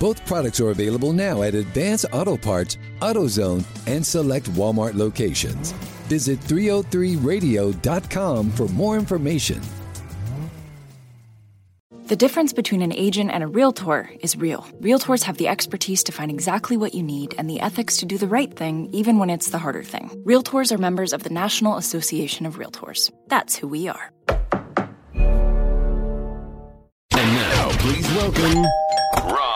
Both products are available now at Advance Auto Parts, AutoZone, and select Walmart locations. Visit 303radio.com for more information. The difference between an agent and a realtor is real. Realtors have the expertise to find exactly what you need and the ethics to do the right thing, even when it's the harder thing. Realtors are members of the National Association of Realtors. That's who we are. And now, please welcome Rob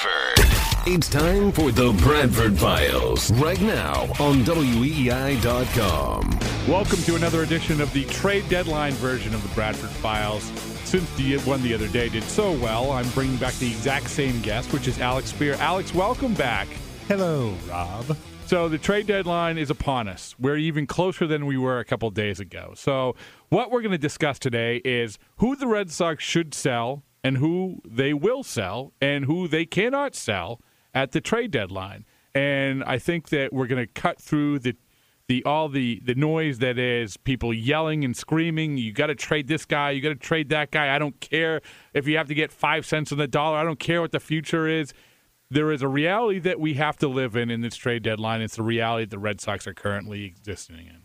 Bradford. It's time for the Bradford Files right now on WEEI.com. Welcome to another edition of the trade deadline version of the Bradford Files. Since the one the other day did so well, I'm bringing back the exact same guest, which is Alex Speier. Alex, welcome back. Hello, Rob. So the trade deadline is upon us. We're even closer than we were a couple days ago. So what we're going to discuss today is who the Red Sox should sell and who they will sell and who they cannot sell at the trade deadline. And I think that we're going to cut through the the all the the noise that is people yelling and screaming. You got to trade this guy. You got to trade that guy. I don't care if you have to get five cents on the dollar. I don't care what the future is. There is a reality that we have to live in in this trade deadline. It's the reality that the Red Sox are currently existing in.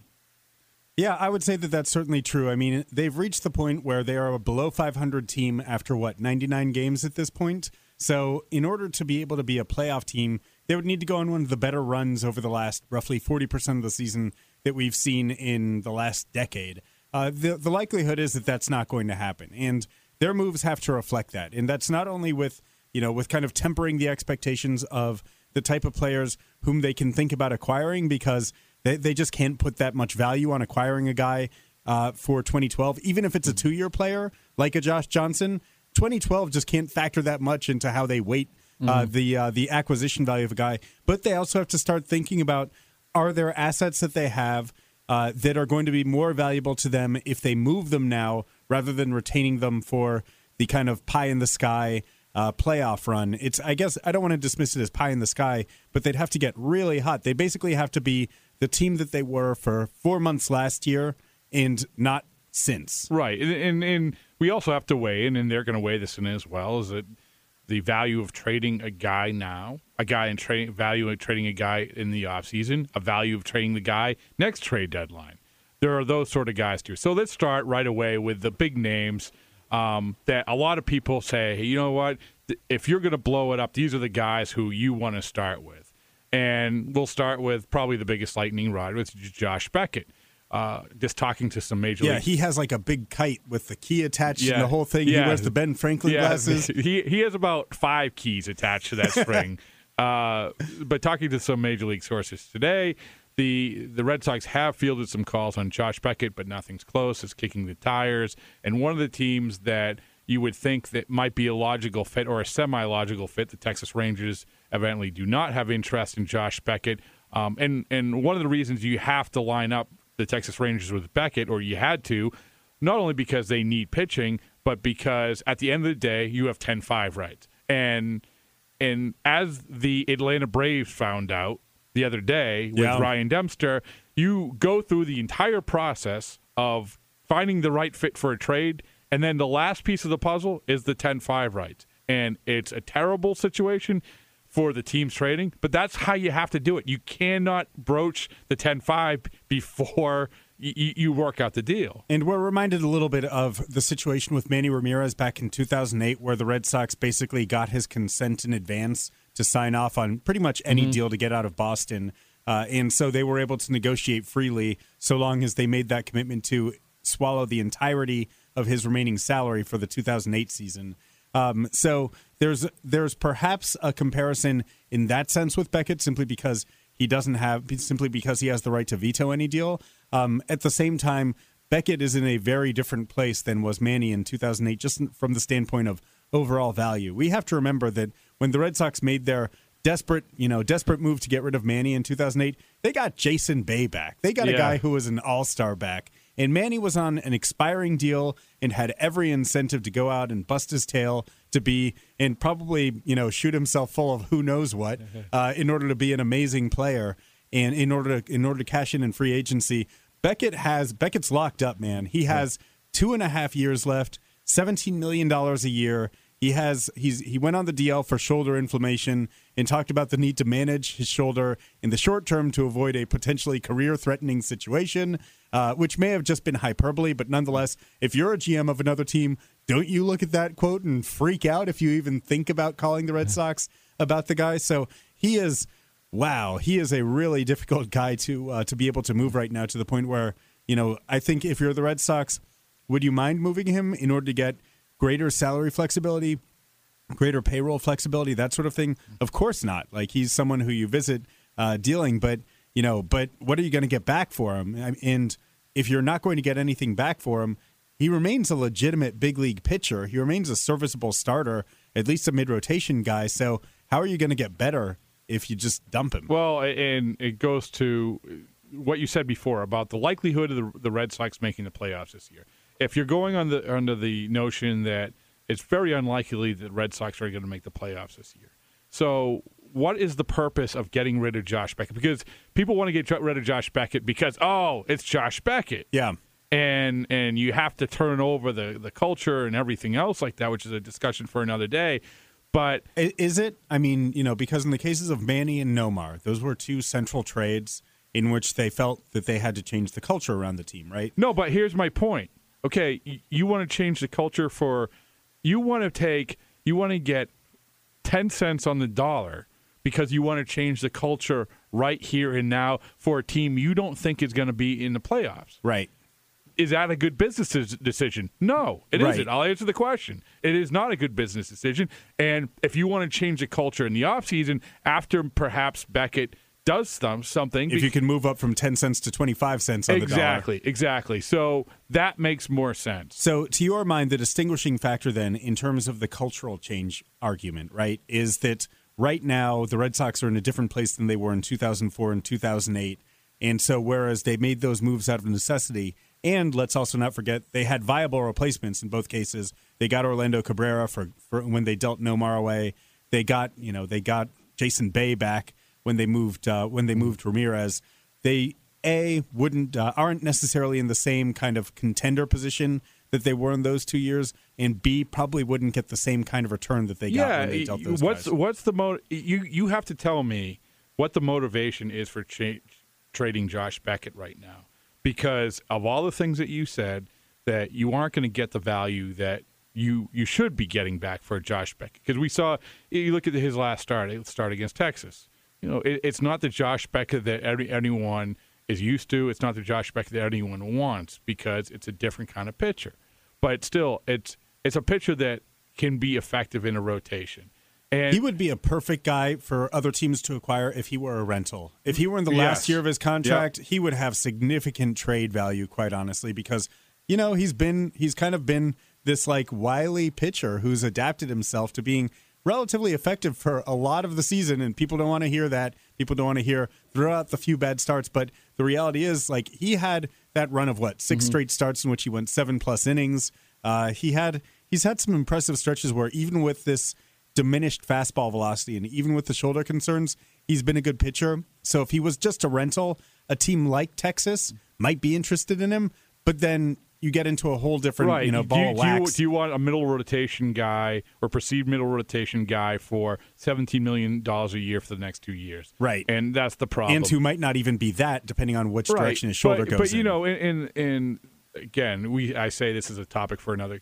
Yeah, I would say that that's certainly true. I mean, they've reached the point where they are a below 500 team after what, 99 games at this point? So, in order to be able to be a playoff team, they would need to go on one of the better runs over the last roughly 40% of the season that we've seen in the last decade. Uh, the, the likelihood is that that's not going to happen. And their moves have to reflect that. And that's not only with, you know, with kind of tempering the expectations of the type of players whom they can think about acquiring because they, they just can't put that much value on acquiring a guy uh, for 2012, even if it's a two year player like a Josh Johnson. 2012 just can't factor that much into how they weight uh, the uh, the acquisition value of a guy. But they also have to start thinking about are there assets that they have uh, that are going to be more valuable to them if they move them now rather than retaining them for the kind of pie in the sky uh, playoff run. It's I guess I don't want to dismiss it as pie in the sky, but they'd have to get really hot. They basically have to be the team that they were for four months last year and not since. Right, and and, and we also have to weigh in, and they're going to weigh this in as well. Is that the value of trading a guy now, a guy in trading value of trading a guy in the offseason, a value of trading the guy next trade deadline. There are those sort of guys too. So let's start right away with the big names um, that a lot of people say, hey, you know what? If you're going to blow it up, these are the guys who you want to start with. And we'll start with probably the biggest lightning rod, which is Josh Beckett. Uh, just talking to some major league. Yeah, league he has like a big kite with the key attached Yeah. and the whole thing. Yeah. He wears the Ben Franklin glasses. He he has about five keys attached to that string. uh, but talking to some major league sources today, the the Red Sox have fielded some calls on Josh Beckett, but nothing's close. It's kicking the tires, and one of the teams that you would think that might be a logical fit or a semi-logical fit, the Texas Rangers evidently do not have interest in Josh Beckett. Um, and and one of the reasons you have to line up the Texas Rangers with Beckett, or you had to, not only because they need pitching, but because at the end of the day, you have 10-5 rights. And and as the Atlanta Braves found out the other day with Yeah. Ryan Dempster, you go through the entire process of finding the right fit for a trade, and then the last piece of the puzzle is the 10-5 rights. And it's a terrible situation for the teams trading, but that's how you have to do it. You cannot broach the 10-5 before y- y- you work out the deal. And we're reminded a little bit of the situation with Manny Ramirez back in 2008, where the Red Sox basically got his consent in advance to sign off on pretty much any deal to get out of Boston. Uh, and so they were able to negotiate freely so long as they made that commitment to swallow the entirety of his remaining salary for the 2008 season. Um, so there's there's perhaps a comparison in that sense with Beckett, simply because he doesn't have simply because he has the right to veto any deal. Um, at the same time, Beckett is in a very different place than was Manny in 2008, just from the standpoint of overall value. We have to remember that when the Red Sox made their desperate, you know, desperate move to get rid of Manny in 2008, they got Jason Bay back. They got Yeah. a guy who was an all-star back. And Manny was on an expiring deal and had every incentive to go out and bust his tail to be and probably, you know, shoot himself full of who knows what uh, in order to be an amazing player and in order to in order to cash in in free agency. Beckett has Beckett's locked up, man. He has two and a half years left, seventeen million dollars a year. He has he's he went on the DL for shoulder inflammation and talked about the need to manage his shoulder in the short term to avoid a potentially career threatening situation, uh, which may have just been hyperbole, but nonetheless, if you're a GM of another team, don't you look at that quote and freak out if you even think about calling the Red Sox about the guy? So he is wow, he is a really difficult guy to uh, to be able to move right now to the point where you know I think if you're the Red Sox, would you mind moving him in order to get greater salary flexibility, greater payroll flexibility, that sort of thing? Of course not. Like he's someone who you visit uh, dealing, but you know, but what are you going to get back for him? And if you're not going to get anything back for him, he remains a legitimate big league pitcher. He remains a serviceable starter, at least a mid rotation guy. So how are you going to get better if you just dump him? Well, and it goes to what you said before about the likelihood of the, Red Sox making the playoffs this year. If you're going on the under the notion that it's very unlikely that Red Sox are going to make the playoffs this year, so what is the purpose of getting rid of Josh Beckett? Because people want to get rid of Josh Beckett because oh, it's Josh Beckett. Yeah. and and you have to turn over the the culture and everything else like that, which is a discussion for another day. But Is it? I mean, you know, because in the cases of Manny and Nomar, those were two central trades in which they felt that they had to change the culture around the team, right? no, but here's my point. Okay, y- you want to change the culture for, you want to take, you want to get ten cents on the dollar because you want to change the culture right here and now for a team you don't think is going to be in the playoffs. Right. is that a good business decision? No, it Right. not I'll answer the question. It is not a good business decision. And if you want to change the culture in the offseason after perhaps Beckett does some, something. If you can move up from 10 cents to 25 cents on the dollar. exactly, exactly. So that makes more sense. So, to your mind, the distinguishing factor then, in terms of the cultural change argument, right, is that right now the Red Sox are in a different place than they were in 2004 and 2008. And so, whereas they made those moves out of necessity, and let's also not forget they had viable replacements in both cases. They got Orlando Cabrera for, for when they dealt Nomar away. They got you know they got Jason Bay back when they moved uh, when they moved Ramirez. They a wouldn't uh, aren't necessarily in the same kind of contender position that they were in those two years, and B probably wouldn't get the same kind of return that they got yeah, when they dealt those what's guys. what's the mo- you you have to tell me what the motivation is for cha- trading Josh Beckett right now. Because of all the things that you said that you aren't going to get the value that you you should be getting back for Josh Beckett. Because we saw you look at his last start start against Texas. You know it, it's not the Josh Beckett that every, anyone is used to. It's not the Josh Beckett that anyone wants because it's a different kind of pitcher. But still it's it's a pitcher that can be effective in a rotation and He would be a perfect guy for other teams to acquire if he were a rental. If he were in the Yes. last year of his contract, he would have significant trade value, quite honestly, because you know he's been he's kind of been this like wily pitcher who's adapted himself to being relatively effective for a lot of the season, and people don't want to hear that. People don't want to hear throughout the few bad starts, but the reality is like he had that run of what 6 straight starts in which he went seven plus innings. Uh, he had he's had some impressive stretches where even with this diminished fastball velocity and even with the shoulder concerns, he's been a good pitcher. So if he was just a rental, a team like Texas might be interested in him, but then you get into a whole different, right you know, do, ball you, of do, you, wax. do you want a middle rotation guy or perceived middle rotation guy for $17 million a year for the next two years Right. and that's the problem and who might not even be that, depending on which right. direction his shoulder but, goes. But you in. know, in in again, we I say this is a topic for another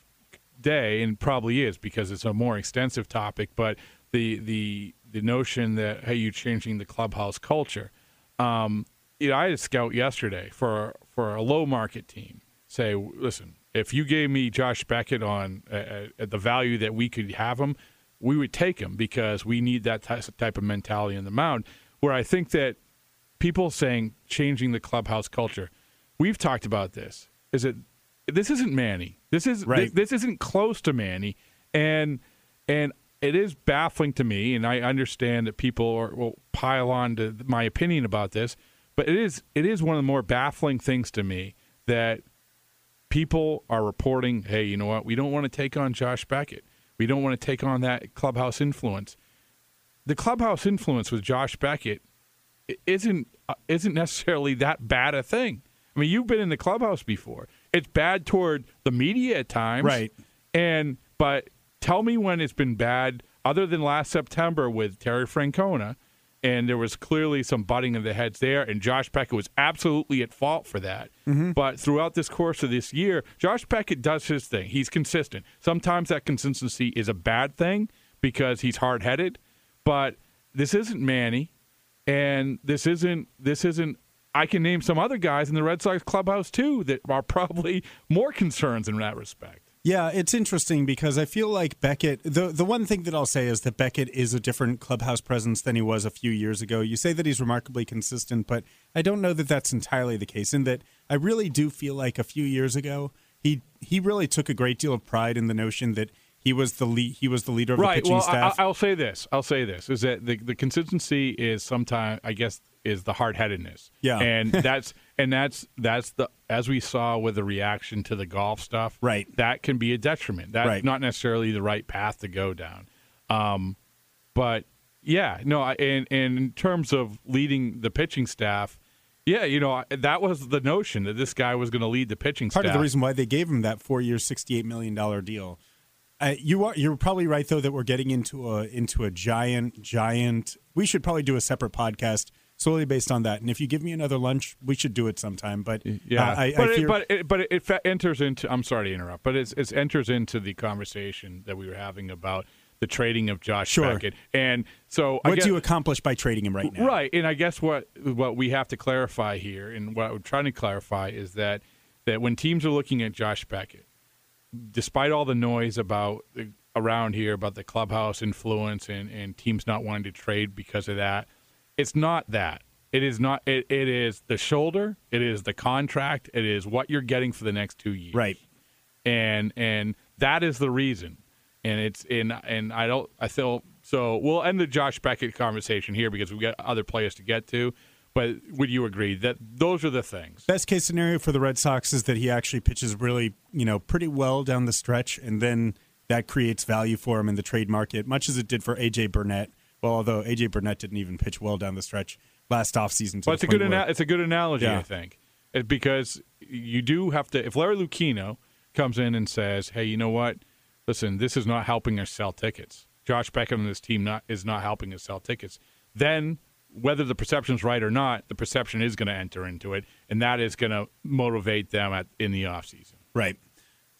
day, and probably is because it's a more extensive topic. But the the the notion that hey, you're changing the clubhouse culture. Um, you know, I had a scout yesterday for for a low market team. Say, listen, If you gave me Josh Beckett on uh, at the value that we could have him, we would take him because we need that type of mentality in the mound. Where I think that people saying changing the clubhouse culture, we've talked about this. Is it this isn't Manny. This is right. this, this isn't close to Manny, and and it is baffling to me. And I understand that people are, will pile on to my opinion about this, but it is it is one of the more baffling things to me that people are reporting, hey, you know what? We don't want to take on Josh Beckett. We don't want to take on that clubhouse influence. The clubhouse influence with Josh Beckett isn't uh, isn't necessarily that bad a thing. I mean, you've been in the clubhouse before. It's bad toward the media at times, right? And but tell me when it's been bad, other than last September with Terry Francona, and there was clearly some butting of the heads there, and Josh Beckett was absolutely at fault for that. Mm-hmm. But throughout this course of this year, Josh Beckett does his thing. He's consistent. Sometimes that consistency is a bad thing because he's hard headed, but this isn't Manny, and this isn't this isn't. I can name some other guys in the Red Sox clubhouse too that are probably more concerns in that respect. Yeah, it's interesting because I feel like Beckett. The the one thing that I'll say is that Beckett is a different clubhouse presence than he was a few years ago. You say that he's remarkably consistent, but I don't know that that's entirely the case. In that, I really do feel like a few years ago he he really took a great deal of pride in the notion that he was the lead, he was the leader of right. the pitching well, staff. I, will say this. I'll say this is that the the consistency is sometimes I guess is the hard headedness. Yeah, and that's and that's that's the as we saw with the reaction to the golf stuff. Right, that can be a detriment. That's right. not necessarily the right path to go down. Um, but yeah, no, I, and, and in terms of leading the pitching staff. Yeah, you know that was the notion that this guy was going to lead the pitching Part staff. of the reason why they gave him that four-year, sixty-eight million dollar deal. Uh, you are you're probably right though that we're getting into a into a giant giant. We should probably do a separate podcast solely based on that. And if you give me another lunch, we should do it sometime. But yeah, uh, I, but, I it, but it, but it enters into. I'm sorry to interrupt, but it's, it enters into the conversation that we were having about the trading of Josh Sure. Beckett. And so, I what guess, do you accomplish by trading him right now? right? And I guess what what we have to clarify here, and what I'm trying to clarify is that that when teams are looking at Josh Beckett, despite all the noise about around here about the clubhouse influence and, and teams not wanting to trade because of that, it's not that. It is not. It, it is the shoulder. It is the contract. It is what you're getting for the next two years. Right. And and that is the reason. And it's in and I don't. I feel so. We'll end the Josh Beckett conversation here because we've got other players to get to. But would you agree that those are the things? Best case scenario for the Red Sox is that he actually pitches really, you know, pretty well down the stretch, and then that creates value for him in the trade market, much as it did for AJ Burnett. Well, although AJ Burnett didn't even pitch well down the stretch last offseason. Well, it's a good ana- it's a good analogy, Yeah. I think, it, because you do have to. If Larry Lucchino comes in and says, "Hey, you know what? Listen, this is not helping us sell tickets. Josh Beckham and this team not is not helping us sell tickets." Then, whether the perception's right or not, the perception is going to enter into it, and that is going to motivate them at, in the offseason. Right.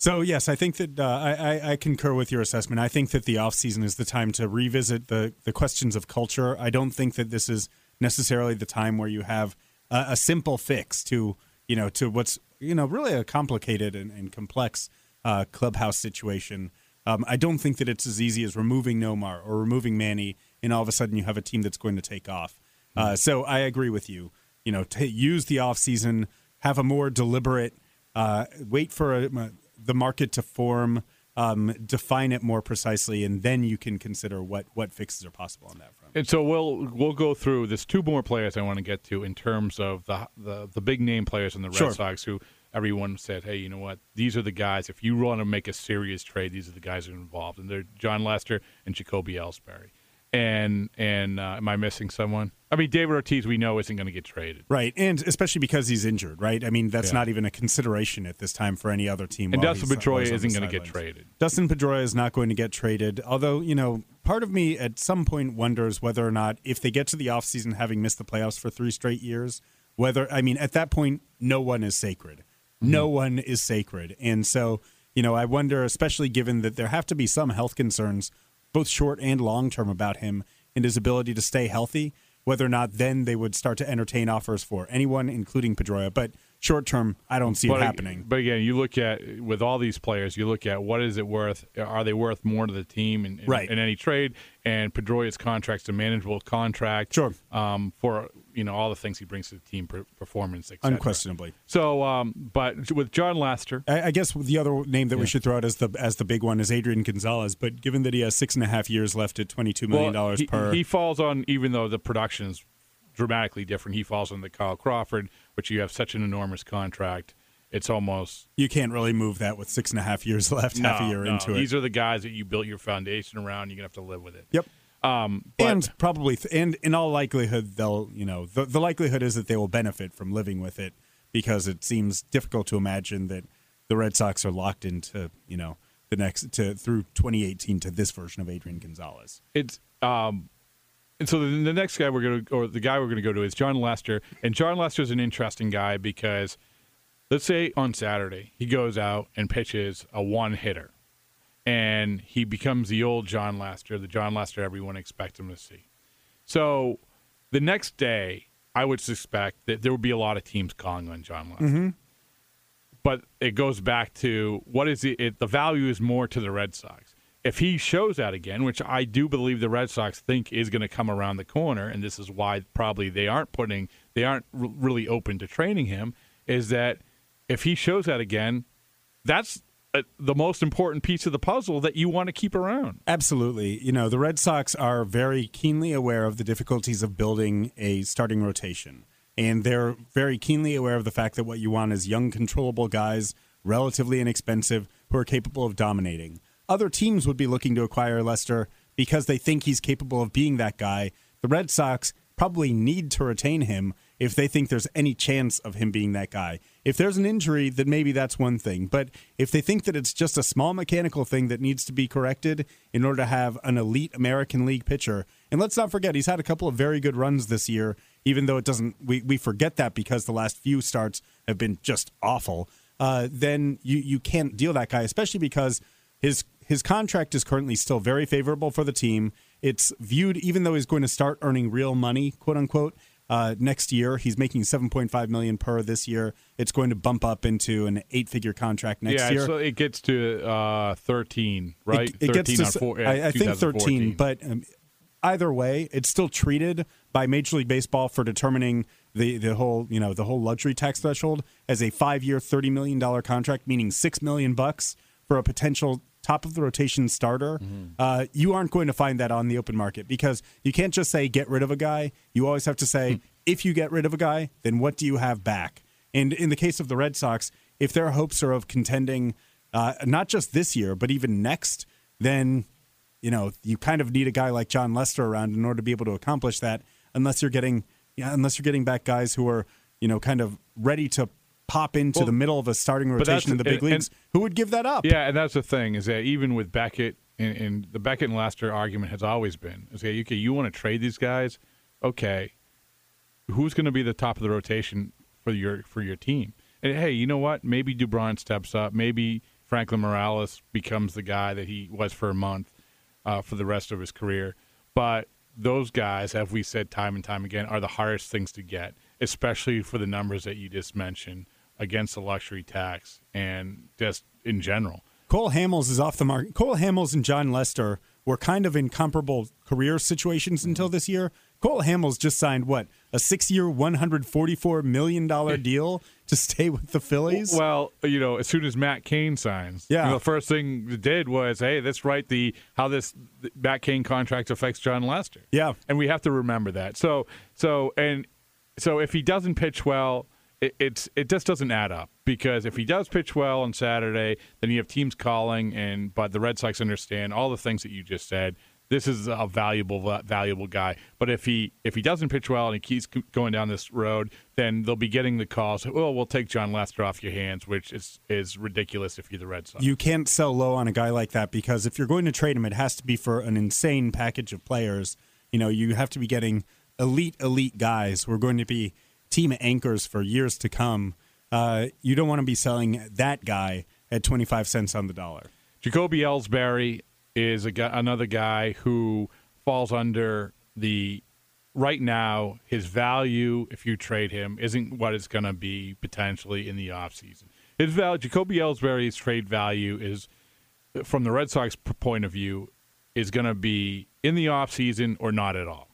So yes, I think that uh, I, I, I concur with your assessment. I think that the offseason is the time to revisit the the questions of culture. I don't think that this is necessarily the time where you have a, a simple fix to you know to what's you know really a complicated and, and complex uh, clubhouse situation. Um, I don't think that it's as easy as removing Nomar or removing Manny, and all of a sudden you have a team that's going to take off. Uh, so I agree with you. You know, to use the offseason, have a more deliberate, uh, wait for a, the market to form, um, define it more precisely, and then you can consider what what fixes are possible on that front. And so we'll we'll go through. There's two more players I want to get to in terms of the the, the big name players in the Red Sure. Sox who everyone said, hey, you know what? These are the guys. If you want to make a serious trade, these are the guys who are involved, and they're Jon Lester and Jacoby Ellsbury. And and uh, am I missing someone? I mean, David Ortiz, we know isn't going to get traded. Right, and especially because he's injured, right? I mean, that's Yeah. not even a consideration at this time for any other team. And Dustin Pedroia he's on the isn't going to get traded. Dustin Pedroia is not going to get traded. Although, you know, part of me at some point wonders whether or not if they get to the offseason having missed the playoffs for three straight years, whether I mean at that point no one is sacred. No one is sacred. And so, you know, I wonder especially given that there have to be some health concerns both short and long term about him and his ability to stay healthy, whether or not then they would start to entertain offers for anyone including Pedroia, but short term, I don't see but, it happening. But again, you look at with all these players, you look at what is it worth? Are they worth more to the team in, in, Right. in any trade? And Pedroia's contract's a manageable contract. Sure. Um, for you know all the things he brings to the team per- performance. Unquestionably. So, um, but with Jon Lester, I, I guess the other name that we should throw out as the as the big one is Adrian Gonzalez. But given that he has six and a half years left at twenty two million dollars he, per, he falls on even though the production is dramatically different. He falls on the Carl Crawford, which you have such an enormous contract. It's almost you can't really move that with six and a half years left, half a year no. into it. These are the guys that you built your foundation around. You're gonna have to live with it. Yep. Um, but and probably, th- and in all likelihood, they'll, you know, the, the likelihood is that they will benefit from living with it because it seems difficult to imagine that the Red Sox are locked into, you know, the next to through 2018 to this version of Adrian Gonzalez. it's um, and so the, the next guy we're gonna or the guy we're gonna go to is Jon Lester, and Jon Lester is an interesting guy because let's say on Saturday he goes out and pitches a one hitter, and he becomes the old Jon Lester, the Jon Lester everyone expects him to see. So the next day, I would suspect that there would be a lot of teams calling on Jon Lester. Mm-hmm. But it goes back to what is it, it? The value is more to the Red Sox. If he shows that again, which I do believe the Red Sox think is going to come around the corner, and this is why probably they aren't putting, they aren't r- really open to training him, is that if he shows that again, that's uh, the most important piece of the puzzle that you want to keep around. Absolutely. You know, the Red Sox are very keenly aware of the difficulties of building a starting rotation. And they're very keenly aware of the fact that what you want is young, controllable guys, relatively inexpensive, who are capable of dominating. Other teams would be looking to acquire Lester because they think he's capable of being that guy. The Red Sox probably need to retain him if they think there's any chance of him being that guy. If there's an injury, then maybe that's one thing. But if they think that it's just a small mechanical thing that needs to be corrected in order to have an elite American League pitcher, and let's not forget, he's had a couple of very good runs this year, even though it doesn't, we, we forget that because the last few starts have been just awful. Uh, then you, you can't deal that guy, especially because his his contract is currently still very favorable for the team. It's viewed, even though he's going to start earning real money, quote unquote, uh, next year. He's making 7.5 million per this year. It's going to bump up into an eight-figure contract next yeah, year. so it gets to uh, 13, right? It, it 13 gets to, four, I, I think 13, 2014. but um, either way, it's still treated by Major League Baseball for determining the, the whole you know the whole luxury tax threshold as a five-year, thirty million dollar contract, meaning six million bucks for a potential top of the rotation starter. Uh, you aren't going to find that on the open market because you can't just say get rid of a guy. You always have to say if you get rid of a guy, then what do you have back? And in the case of the Red Sox, if their hopes are of contending uh, not just this year but even next, then you know you kind of need a guy like Jon Lester around in order to be able to accomplish that. Unless you're getting, yeah, unless you're getting back guys who are you know kind of ready to pop into Well, the middle of a starting rotation in the big and- leagues, who would give that up? Yeah, and that's the thing is that even with Beckett and, and the Beckett and Lester argument has always been is that okay, you want to trade these guys, okay, who's going to be the top of the rotation for your for your team? And hey, you know what? Maybe Doubront steps up. Maybe Franklin Morales becomes the guy that he was for a month uh, for the rest of his career. But those guys, as we said time and time again, are the hardest things to get, especially for the numbers that you just mentioned against the luxury tax and just in general. Cole Hamels is off the market. Cole Hamels and Jon Lester were kind of in comparable career situations mm-hmm. until this year. Cole Hamels just signed what a six-year, one hundred forty-four million dollar deal to stay with the Phillies. Well, you know, as soon as Matt Cain signs, Yeah. you know, the first thing it did was, hey, let's write the how this Matt Cain contract affects Jon Lester. Yeah. and we have to remember that. So, so and so if he doesn't pitch well, it, it's it just doesn't add up because if he does pitch well on Saturday, then you have teams calling, and but the Red Sox understand all the things that you just said. This is a valuable valuable guy, but if he if he doesn't pitch well and he keeps going down this road, then they'll be getting the calls. Well, we'll take Jon Lester off your hands, which is is ridiculous if you're the Red Sox. You can't sell low on a guy like that because if you're going to trade him, it has to be for an insane package of players. You know, you have to be getting elite, elite guys who are going to be team anchors for years to come. Uh, you don't want to be selling that guy at 25 cents on the dollar. Jacoby Ellsbury is a guy, another guy who falls under the right now his value, if you trade him, isn't what it's going to be potentially in the offseason. His value, Jacoby Ellsbury's trade value is, from the Red Sox point of view, is going to be in the offseason or not at all.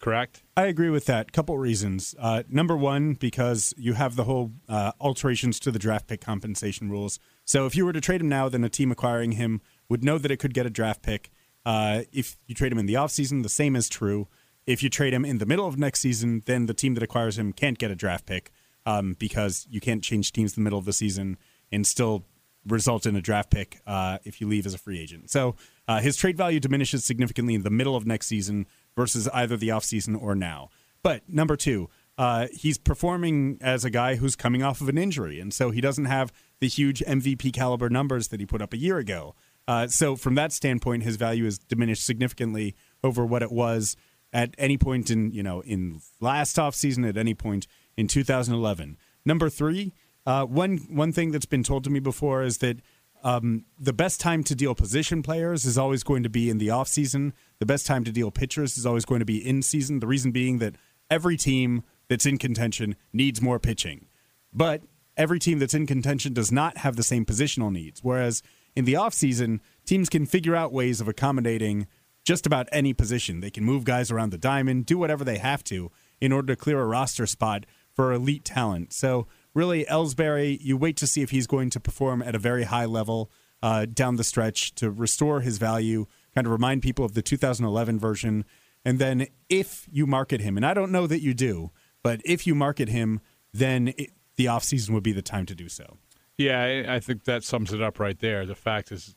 Correct? I agree with that. Couple reasons. Uh, number one, because you have the whole uh, alterations to the draft pick compensation rules. So if you were to trade him now, then a team acquiring him would know that it could get a draft pick. Uh, if you trade him in the offseason, the same is true. If you trade him in the middle of next season, then the team that acquires him can't get a draft pick um, because you can't change teams in the middle of the season and still result in a draft pick uh, if you leave as a free agent. So uh, his trade value diminishes significantly in the middle of next season versus either the offseason or now. But number two, uh, he's performing as a guy who's coming off of an injury, and so he doesn't have the huge MVP caliber numbers that he put up a year ago. Uh, so from that standpoint, his value is diminished significantly over what it was at any point in you know in last offseason, at any point in 2011. Number three, uh, one one thing that's been told to me before is that um, the best time to deal position players is always going to be in the offseason. The best time to deal pitchers is always going to be in season. The reason being that every team that's in contention needs more pitching. But every team that's in contention does not have the same positional needs. Whereas in the offseason, teams can figure out ways of accommodating just about any position. They can move guys around the diamond, do whatever they have to in order to clear a roster spot for elite talent. So, really, Ellsbury, you wait to see if he's going to perform at a very high level uh, down the stretch to restore his value, kind of remind people of the 2011 version. And then if you market him, and I don't know that you do, but if you market him, then it, the offseason would be the time to do so. Yeah, I think that sums it up right there. The fact is,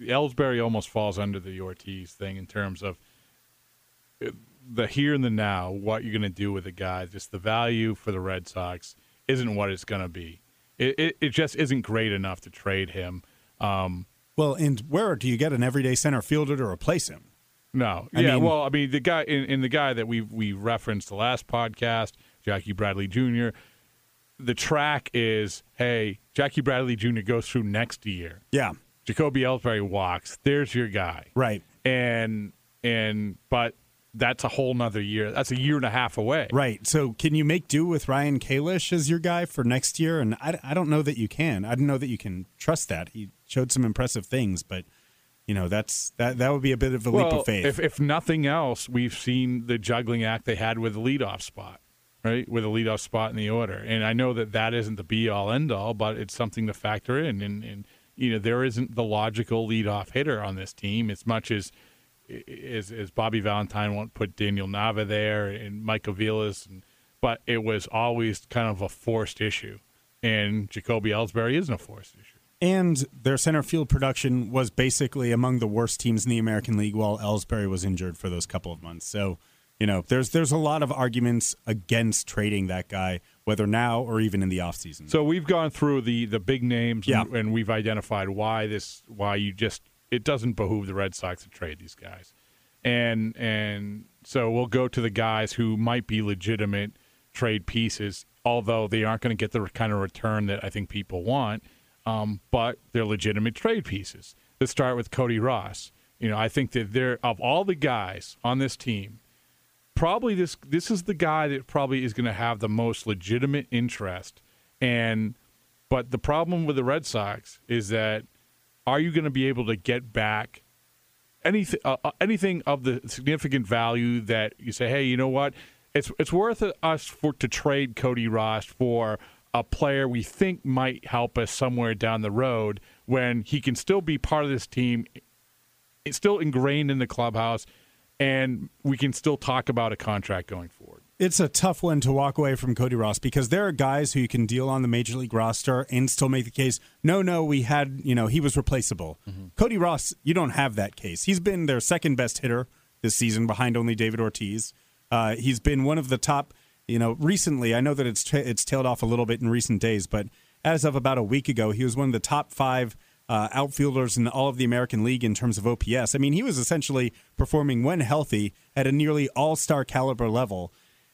Ellsbury almost falls under the Ortiz thing in terms of uh, the here and the now, what you're going to do with a guy. Just the value for the Red Sox isn't what it's going to be. It, it, it just isn't great enough to trade him. Um, well, and where do you get an everyday center fielder to replace him? No, I yeah, mean, well, I mean the guy in, in the guy that we we referenced the last podcast, Jackie Bradley Jr. The track is, hey, Jackie Bradley Jr. goes through next year. Yeah, Jacoby Ellsbury walks. There's your guy. Right. And and but that's a whole nother year. That's a year and a half away. Right. So can you make do with Ryan Kalish as your guy for next year? And I, I don't know that you can. I don't know that you can trust that. He showed some impressive things, but you know that's that that would be a bit of a well, leap of faith. If if nothing else, we've seen the juggling act they had with the leadoff spot, right? With a leadoff spot in the order, and I know that that isn't the be all end all, but it's something to factor in. And and you know there isn't the logical leadoff hitter on this team as much as as, as Bobby Valentine won't put Daniel Nava there and Mike Aviles, and but it was always kind of a forced issue, and Jacoby Ellsbury isn't a forced issue. And their center field production was basically among the worst teams in the American League while Ellsbury was injured for those couple of months. So, you know, there's there's a lot of arguments against trading that guy, whether now or even in the offseason. So we've gone through the the big names yeah. and, and we've identified why this why you just it doesn't behoove the Red Sox to trade these guys. And and so we'll go to the guys who might be legitimate trade pieces, although they aren't going to get the kind of return that I think people want um, but they're legitimate trade pieces. Let's start with Cody Ross. You know, I think that there of all the guys on this team, probably this this is the guy that probably is going to have the most legitimate interest. And but the problem with the Red Sox is that are you going to be able to get back anything uh, uh, anything of the significant value that you say, hey, you know what? It's it's worth us for to trade Cody Ross for a player we think might help us somewhere down the road when he can still be part of this team, it's still ingrained in the clubhouse, and we can still talk about a contract going forward. It's a tough one to walk away from Cody Ross because there are guys who you can deal on the major league roster and still make the case. No, no, we had, you know, he was replaceable. Mm-hmm. Cody Ross, you don't have that case. He's been their second best hitter this season behind only David Ortiz. Uh, he's been one of the top you know, recently, I know that it's it's tailed off a little bit in recent days, but as of about a week ago, he was one of the top five uh, outfielders in all of the American League in terms of OPS. I mean, he was essentially performing when healthy at a nearly all star caliber level.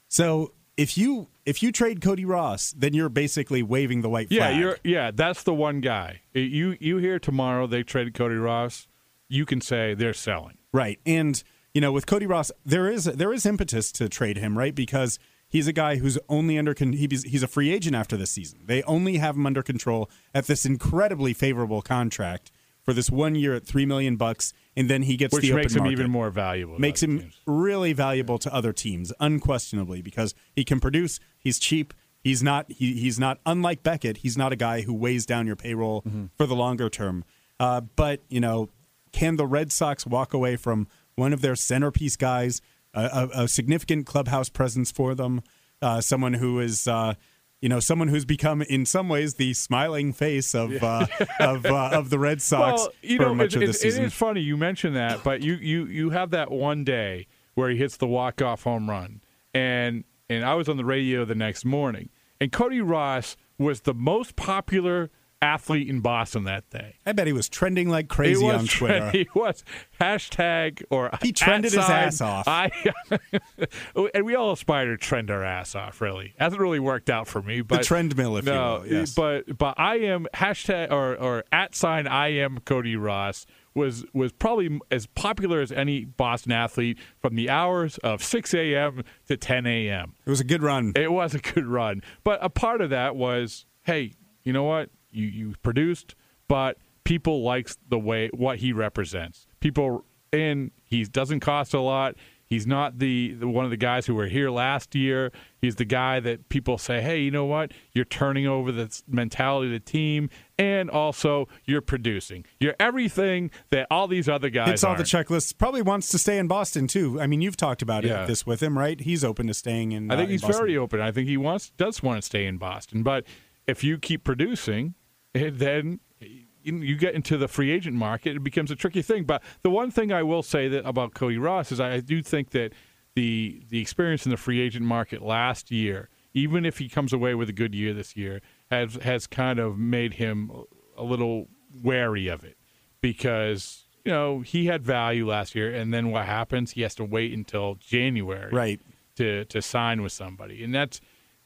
So if you if you trade Cody Ross, then you're basically waving the white flag. Yeah, you're yeah, that's the one guy. You you hear tomorrow they traded Cody Ross, you can say they're selling. Right. And you know, with Cody Ross, there is there is impetus to trade him, right? Because he's a guy who's only under con- he's, he's a free agent after this season. They only have him under control at this incredibly favorable contract for this one year at three million bucks, and then he gets Which the makes him market. even more valuable. makes him teams. really valuable to other teams, unquestionably, because he can produce. He's cheap. He's not. He, he's not unlike Beckett. He's not a guy who weighs down your payroll Mm-hmm. for the longer term. Uh, but you know, can the Red Sox walk away from one of their centerpiece guys, a, a, a significant clubhouse presence for them, uh, someone who is. Uh, you know, someone who's become, in some ways, the smiling face of uh, of uh, of the Red Sox well, you for know, much it, of the season. it is funny you mention that, but you you you have that one day where he hits the walk off home run, and and I was on the radio the next morning, and Cody Ross was the most popular athlete in Boston that day. I bet he was trending like crazy on Twitter. He was hashtag or He trended his sign, ass off. I, and we all aspire to trend our ass off. Really, hasn't really worked out for me. But trend mill, if you no, will, yes. but but I am hashtag or or at sign I am Cody Ross was was probably as popular as any Boston athlete from the hours of 6 a.m. to 10 a.m. It was a good run. It was a good run, but a part of that was, hey, you know what? You you produced, but people likes the way what he represents. People and he doesn't cost a lot. He's not the, the one of the guys who were here last year. He's the guy that people say, "Hey, you know what? You're turning over the mentality of the team, and also you're producing. You're everything that all these other guys Hits all the aren't." checklists. Probably wants to stay in Boston too. I mean, you've talked about Yeah. it this with him, right? He's open to staying in. I think uh, he's very open. I think he wants does want to stay in Boston. But if you keep producing, eh, then you you get into the free agent market. It becomes a tricky thing. But the one thing I will say that about Cody Ross is I do think that the the experience in the free agent market last year, even if he comes away with a good year this year, has has kind of made him a little wary of it because you know he had value last year, and then what happens? He has to wait until January, Right. to to sign with somebody, and that's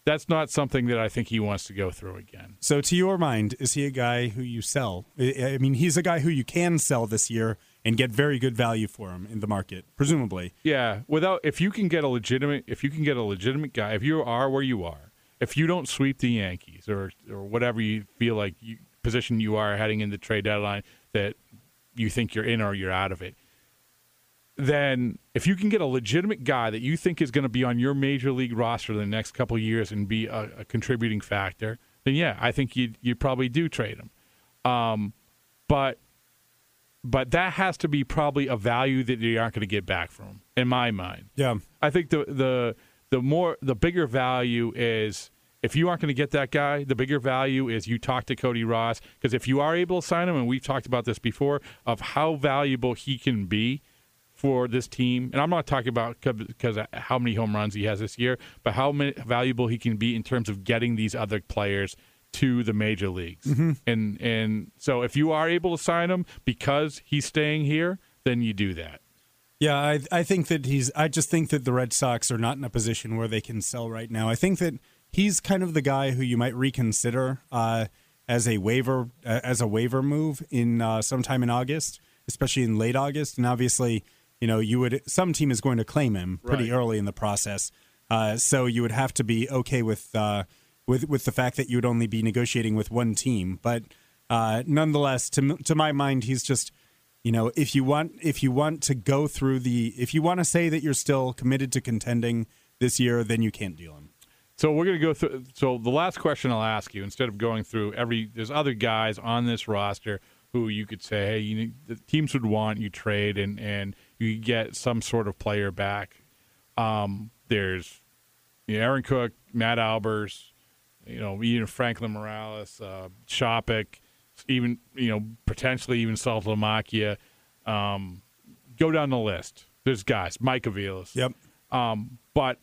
that's not something that I think he wants to go through again. So, to your mind, is he a guy who you sell? I mean, he's a guy who you can sell this year and get very good value for him in the market, presumably. Yeah, without if you can get a legitimate if you can get a legitimate guy, if you are where you are, if you don't sweep the Yankees or or whatever you feel like you position you are heading into the trade deadline that you think you're in or you're out of it, then if you can get a legitimate guy that you think is going to be on your major league roster the next couple of years and be a, a contributing factor, then yeah, I think you you probably do trade him. Um, but but that has to be probably a value that you aren't going to get back from him, in my mind. Yeah. I think the the the more the bigger value is if you aren't going to get that guy, the bigger value is you talk to Cody Ross because if you are able to sign him, and we've talked about this before, of how valuable he can be for this team, and I'm not talking about because how many home runs he has this year, but how many, valuable he can be in terms of getting these other players to the major leagues. And and so if you are able to sign him because he's staying here, then you do that. Yeah, I I think that he's. I just think that the Red Sox are not in a position where they can sell right now. I think that he's kind of the guy who you might reconsider uh, as a waiver uh, as a waiver move in uh, sometime in August, especially in late August. And obviously, you know, you would some team is going to claim him pretty Right. early in the process, uh, so you would have to be okay with uh, with with the fact that you would only be negotiating with one team. But uh, nonetheless, to to my mind, he's just you know if you want if you want to go through the if you want to say that you're still committed to contending this year then you can't deal him So we're going to go through. So the last question I'll ask you, instead of going through every, there's other guys on this roster who you could say, hey, you need, the teams would want you trade and and you get some sort of player back. Um, there's you know, Aaron Cook, Matt Albers, you know, even Franklin Morales, uh, Shopik, even you know potentially even Saltalamacchia. Um, go down the list. There's guys, Mike Aviles. yep Um, but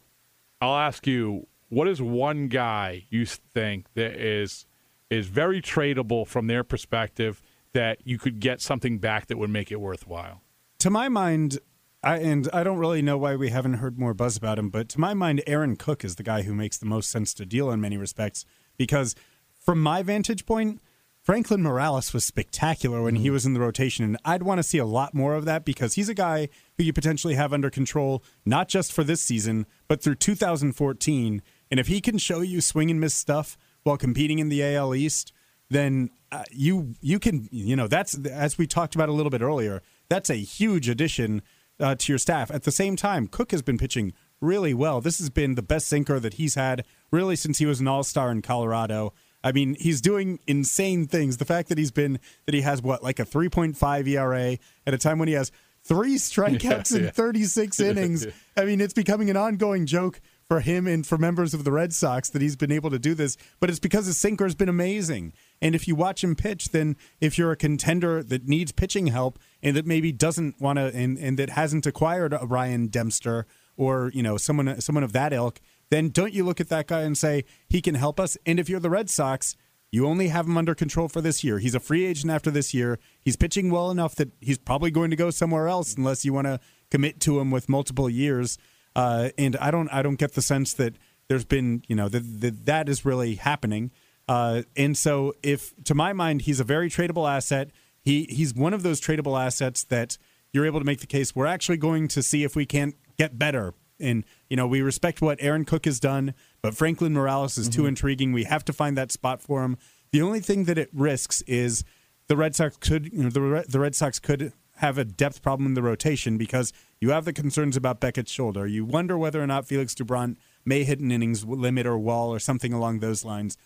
I'll ask you, what is one guy you think that is is very tradable from their perspective that you could get something back that would make it worthwhile? To my mind I, and I don't really know why we haven't heard more buzz about him, but to my mind, Aaron Cook is the guy who makes the most sense to deal in many respects. Because from my vantage point, Franklin Morales was spectacular when he was in the rotation, and I'd want to see a lot more of that because he's a guy who you potentially have under control, not just for this season, but through 2014. And if he can show you swing and miss stuff while competing in the AL East, then uh, you you can you know that's as we talked about a little bit earlier. That's a huge addition uh, to your staff. At the same time, Cook has been pitching really well. This has been the best sinker that he's had really since he was an All Star in Colorado. I mean, he's doing insane things. The fact that he's been that he has what like a 3.5 ERA at a time when he has three strikeouts Yeah, in yeah. 36 innings. I mean, it's becoming an ongoing joke for him and for members of the Red Sox that he's been able to do this, but it's because his sinker has been amazing. And if you watch him pitch, then if you're a contender that needs pitching help and that maybe doesn't want to and, and that hasn't acquired a Ryan Dempster or, you know, someone someone of that ilk, then don't you look at that guy and say he can help us? And if you're the Red Sox, you only have him under control for this year. He's a free agent after this year. He's pitching well enough that he's probably going to go somewhere else unless you want to commit to him with multiple years. Uh, and I don't, I don't get the sense that there's been, you know, that that, that is really happening. Uh, and so, if to my mind, he's a very tradable asset. He he's one of those tradable assets that you're able to make the case. We're actually going to see if we can't get better. And you know, we respect what Aaron Cook has done, but Franklin Morales is too mm-hmm. intriguing. We have to find that spot for him. The only thing that it risks is the Red Sox could, you know, the the Red Sox could have a depth problem in the rotation because you have the concerns about Beckett's shoulder. You wonder whether or not Felix Doubront may hit an innings limit or wall or something along those lines.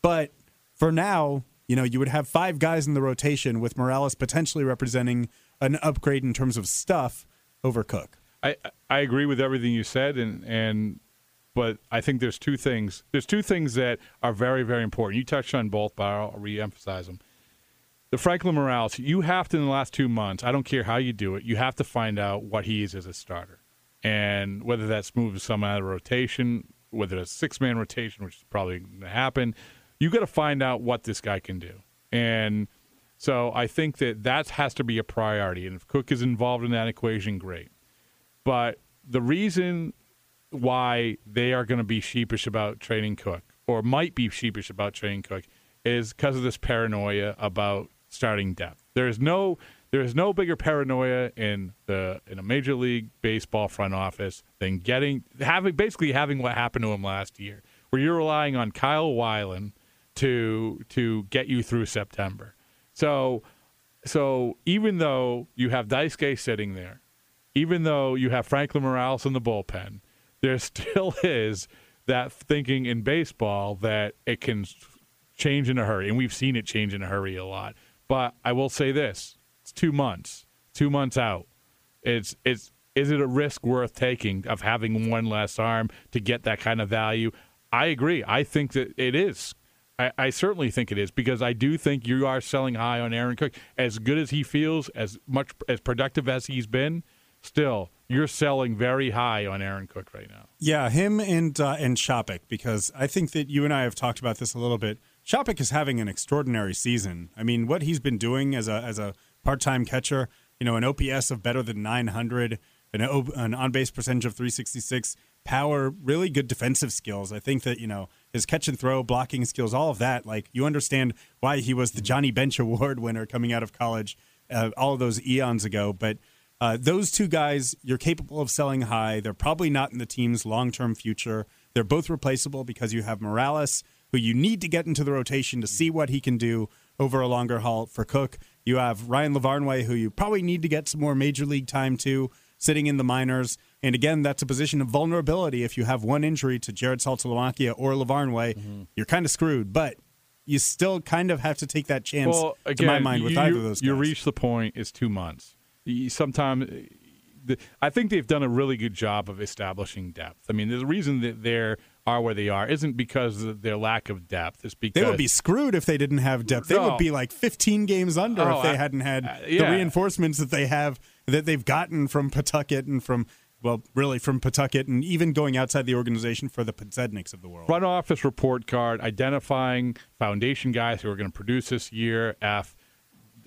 But for now, you know, you would have five guys in the rotation with Morales potentially representing an upgrade in terms of stuff over Cook. I I agree with everything you said, and and but I think there's two things. There's two things that are very very important. You touched on both, but I'll reemphasize them. The Franklin Morales, you have to in the last two months. I don't care how you do it. You have to find out what he is as a starter, and whether that's moving some out of rotation, whether it's six man rotation, which is probably going to happen. You got to find out what this guy can do, and so I think that that has to be a priority. And if Cook is involved in that equation, great. But the reason why they are going to be sheepish about trading Cook, or might be sheepish about trading Cook, is because of this paranoia about starting depth. There is no there is no bigger paranoia in the in a major league baseball front office than getting having basically having what happened to him last year, where you're relying on Kyle Weiland to to get you through September. So so even though you have Daisuke sitting there, even though you have Franklin Morales in the bullpen, there still is that thinking in baseball that it can change in a hurry, and we've seen it change in a hurry a lot. But I will say this: it's two months, two months out. It's it's is it a risk worth taking of having one less arm to get that kind of value? I agree. I think that it is. I, I certainly think it is because I do think you are selling high on Aaron Cook. As good as he feels, as much as productive as he's been, still you're selling very high on Aaron Cook right now. Yeah, him and uh, and Shoppach because I think that you and I have talked about this a little bit. Shoppach is having an extraordinary season. I mean, what he's been doing as a as a part time catcher, you know, an OPS of better than 900, an, o- an on base percentage of 366, power, really good defensive skills. I think that you know his catch and throw, blocking skills, all of that. Like you understand why he was the Johnny Bench Award winner coming out of college, uh, all of those eons ago. But uh, those two guys, you're capable of selling high. They're probably not in the team's long term future. They're both replaceable because you have Morales, who you need to get into the rotation to see what he can do over a longer haul for Cook. You have Ryan Lavarnway, who you probably need to get some more major league time to, sitting in the minors. And again, that's a position of vulnerability. If you have one injury to Jarrod Saltalamacchia or Lavarnway, you're kind of screwed. But you still kind of have to take that chance, Well, again, to my mind, with you, either of those guys. you reach the point. It's two months. Sometimes, I think they've done a really good job of establishing depth. I mean, the reason that they are where they are isn't because of their lack of depth. It's because They would be screwed if they didn't have depth. They No. would be like 15 games under Oh, if they I- hadn't had uh, the reinforcements that they have that they've gotten from Pawtucket and from well, really from Pawtucket and even going outside the organization for the Podsedniks of the world. front office report card identifying foundation guys who are going to produce this year. F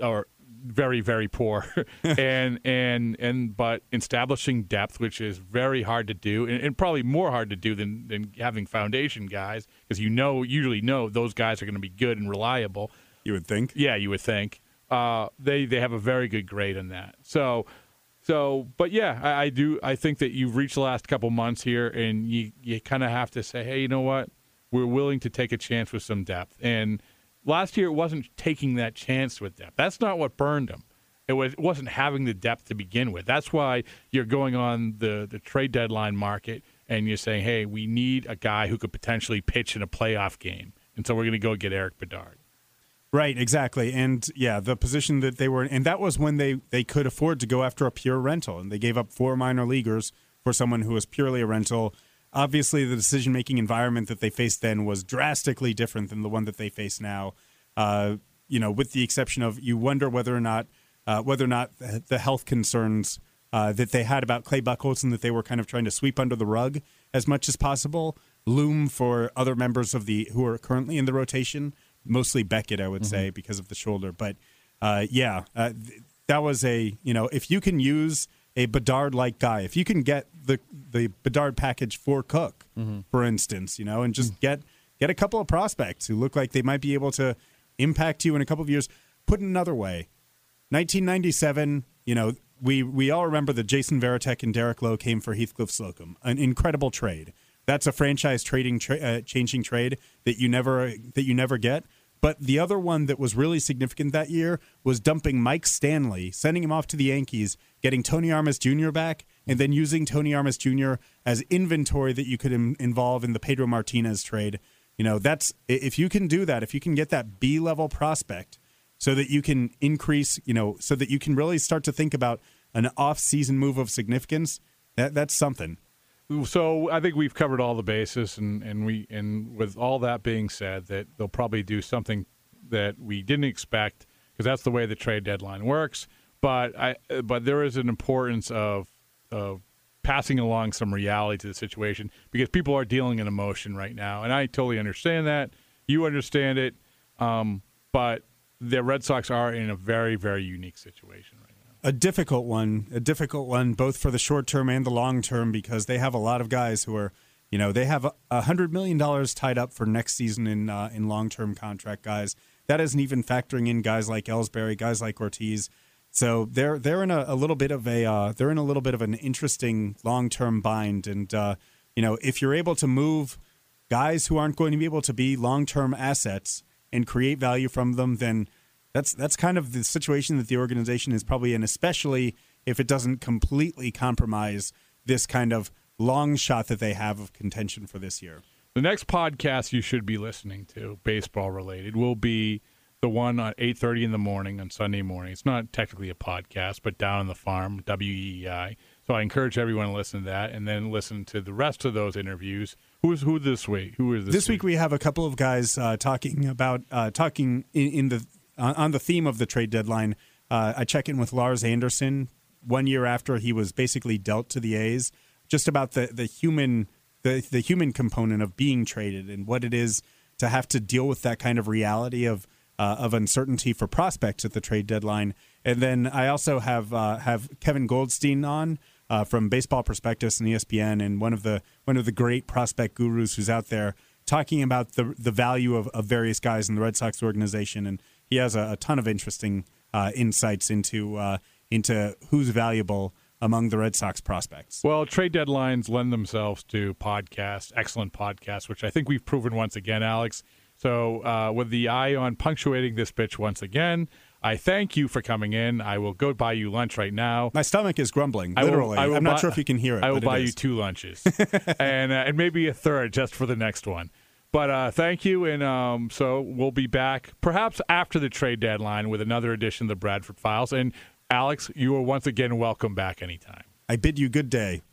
or very very poor, and and and but establishing depth, which is very hard to do, and, and probably more hard to do than than having foundation guys because you know usually know those guys are going to be good and reliable. You would think. Yeah, you would think. Uh, they they have a very good grade in that. So so, but yeah, I, I do. I think that you've reached the last couple months here, and you you kind of have to say, hey, you know what? We're willing to take a chance with some depth. And last year, it wasn't taking that chance with depth. That's not what burned them. It was it wasn't having the depth to begin with. That's why you're going on the the trade deadline market and you're saying, hey, we need a guy who could potentially pitch in a playoff game, and so we're going to go get Erik Bedard. Right, exactly. And yeah, the position that they were in, and that was when they, they could afford to go after a pure rental. And they gave up four minor leaguers for someone who was purely a rental. Obviously, the decision making environment that they faced then was drastically different than the one that they face now. Uh, you know, with the exception of you wonder whether or not uh, whether or not the health concerns uh, that they had about Clay Buchholz and that they were kind of trying to sweep under the rug as much as possible loom for other members of the who are currently in the rotation. Mostly Beckett, I would mm-hmm. say, because of the shoulder. But uh, yeah, uh, th- that was a you know if you can use a Bedard like guy, if you can get the the Bedard package for Cook, mm-hmm. for instance, you know, and just mm-hmm. get get a couple of prospects who look like they might be able to impact you in a couple of years. Put it another way, 1997, you know, we we all remember that Jason Varitek and Derek Lowe came for Heathcliff Slocum, an incredible trade. That's a franchise trading tra- uh, changing trade that you never that you never get. But the other one that was really significant that year was dumping Mike Stanley, sending him off to the Yankees, getting Tony Armas Jr. back, and then using Tony Armas Jr. as inventory that you could Im- involve in the Pedro Martinez trade. You know, that's if you can do that, if you can get that B level prospect so that you can increase, you know, so that you can really start to think about an off-season move of significance. That that's something. So I think we've covered all the bases, and, and we and with all that being said, that they'll probably do something that we didn't expect because that's the way the trade deadline works. But I but there is an importance of of passing along some reality to the situation because people are dealing in emotion right now, and I totally understand that. You understand it, um, but the Red Sox are in a very, very unique situation. A difficult one, a difficult one, both for the short term and the long term, because they have a lot of guys who are, you know, they have a hundred million dollars tied up for next season in uh, in long term contract guys. That isn't even factoring in guys like Ellsbury, guys like Ortiz. So they're they're in a, a little bit of a uh, they're in a little bit of an interesting long term bind, and uh, you know, if you're able to move guys who aren't going to be able to be long term assets and create value from them, then that's that's kind of the situation that the organization is probably in, especially if it doesn't completely compromise this kind of long shot that they have of contention for this year. The next podcast you should be listening to, baseball related, will be the one at 8.30 in the morning on Sunday morning. It's not technically a podcast, but down on the farm, WEEI. So I encourage everyone to listen to that and then listen to the rest of those interviews. Who's who this week? Who is this? This week, week we have a couple of guys uh, talking about uh, talking in, in the on the theme of the trade deadline. Uh, I check in with Lars Anderson one year after he was basically dealt to the A's, just about the the human the the human component of being traded and what it is to have to deal with that kind of reality of uh, of uncertainty for prospects at the trade deadline. And then I also have uh, have Kevin Goldstein on uh, from Baseball Prospectus and ESPN, and one of the one of the great prospect gurus who's out there talking about the the value of, of various guys in the Red Sox organization, and he has a, a ton of interesting uh, insights into uh, into who's valuable among the Red Sox prospects. Well, trade deadlines lend themselves to podcasts, excellent podcasts, which I think we've proven once again, Alex. So, uh, with the eye on punctuating this pitch once again, I thank you for coming in. I will go buy you lunch right now. My stomach is grumbling, literally. I am not sure if you can hear it. I will buy you two lunches and, uh, and maybe a third just for the next one. But uh, thank you, and um, so we'll be back perhaps after the trade deadline with another edition of the Bradford Files. And Alex, you are once again welcome back anytime. I bid you good day.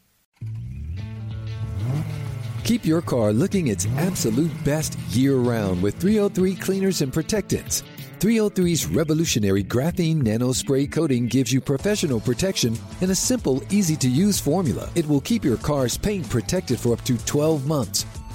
Keep your car looking its absolute best year round with 303 cleaners and protectants. 303's revolutionary graphene nano spray coating gives you professional protection in a simple, easy to use formula. It will keep your car's paint protected for up to 12 months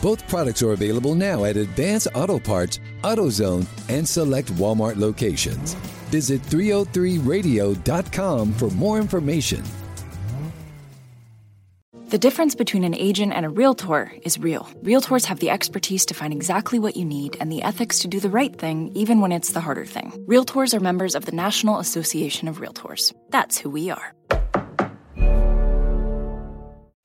Both products are available now at Advance Auto Parts, AutoZone, and select Walmart locations. Visit 303radio.com for more information. The difference between an agent and a realtor is real. Realtors have the expertise to find exactly what you need and the ethics to do the right thing, even when it's the harder thing. Realtors are members of the National Association of Realtors. That's who we are.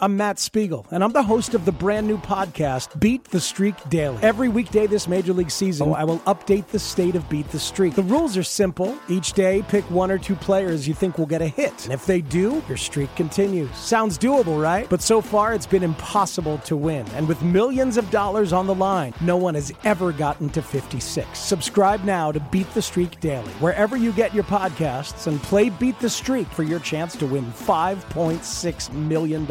I'm Matt Spiegel, and I'm the host of the brand new podcast, Beat the Streak Daily. Every weekday this Major League season, I will update the state of Beat the Streak. The rules are simple. Each day, pick one or two players you think will get a hit. And if they do, your streak continues. Sounds doable, right? But so far, it's been impossible to win. And with millions of dollars on the line, no one has ever gotten to 56. Subscribe now to Beat the Streak Daily, wherever you get your podcasts, and play Beat the Streak for your chance to win $5.6 million.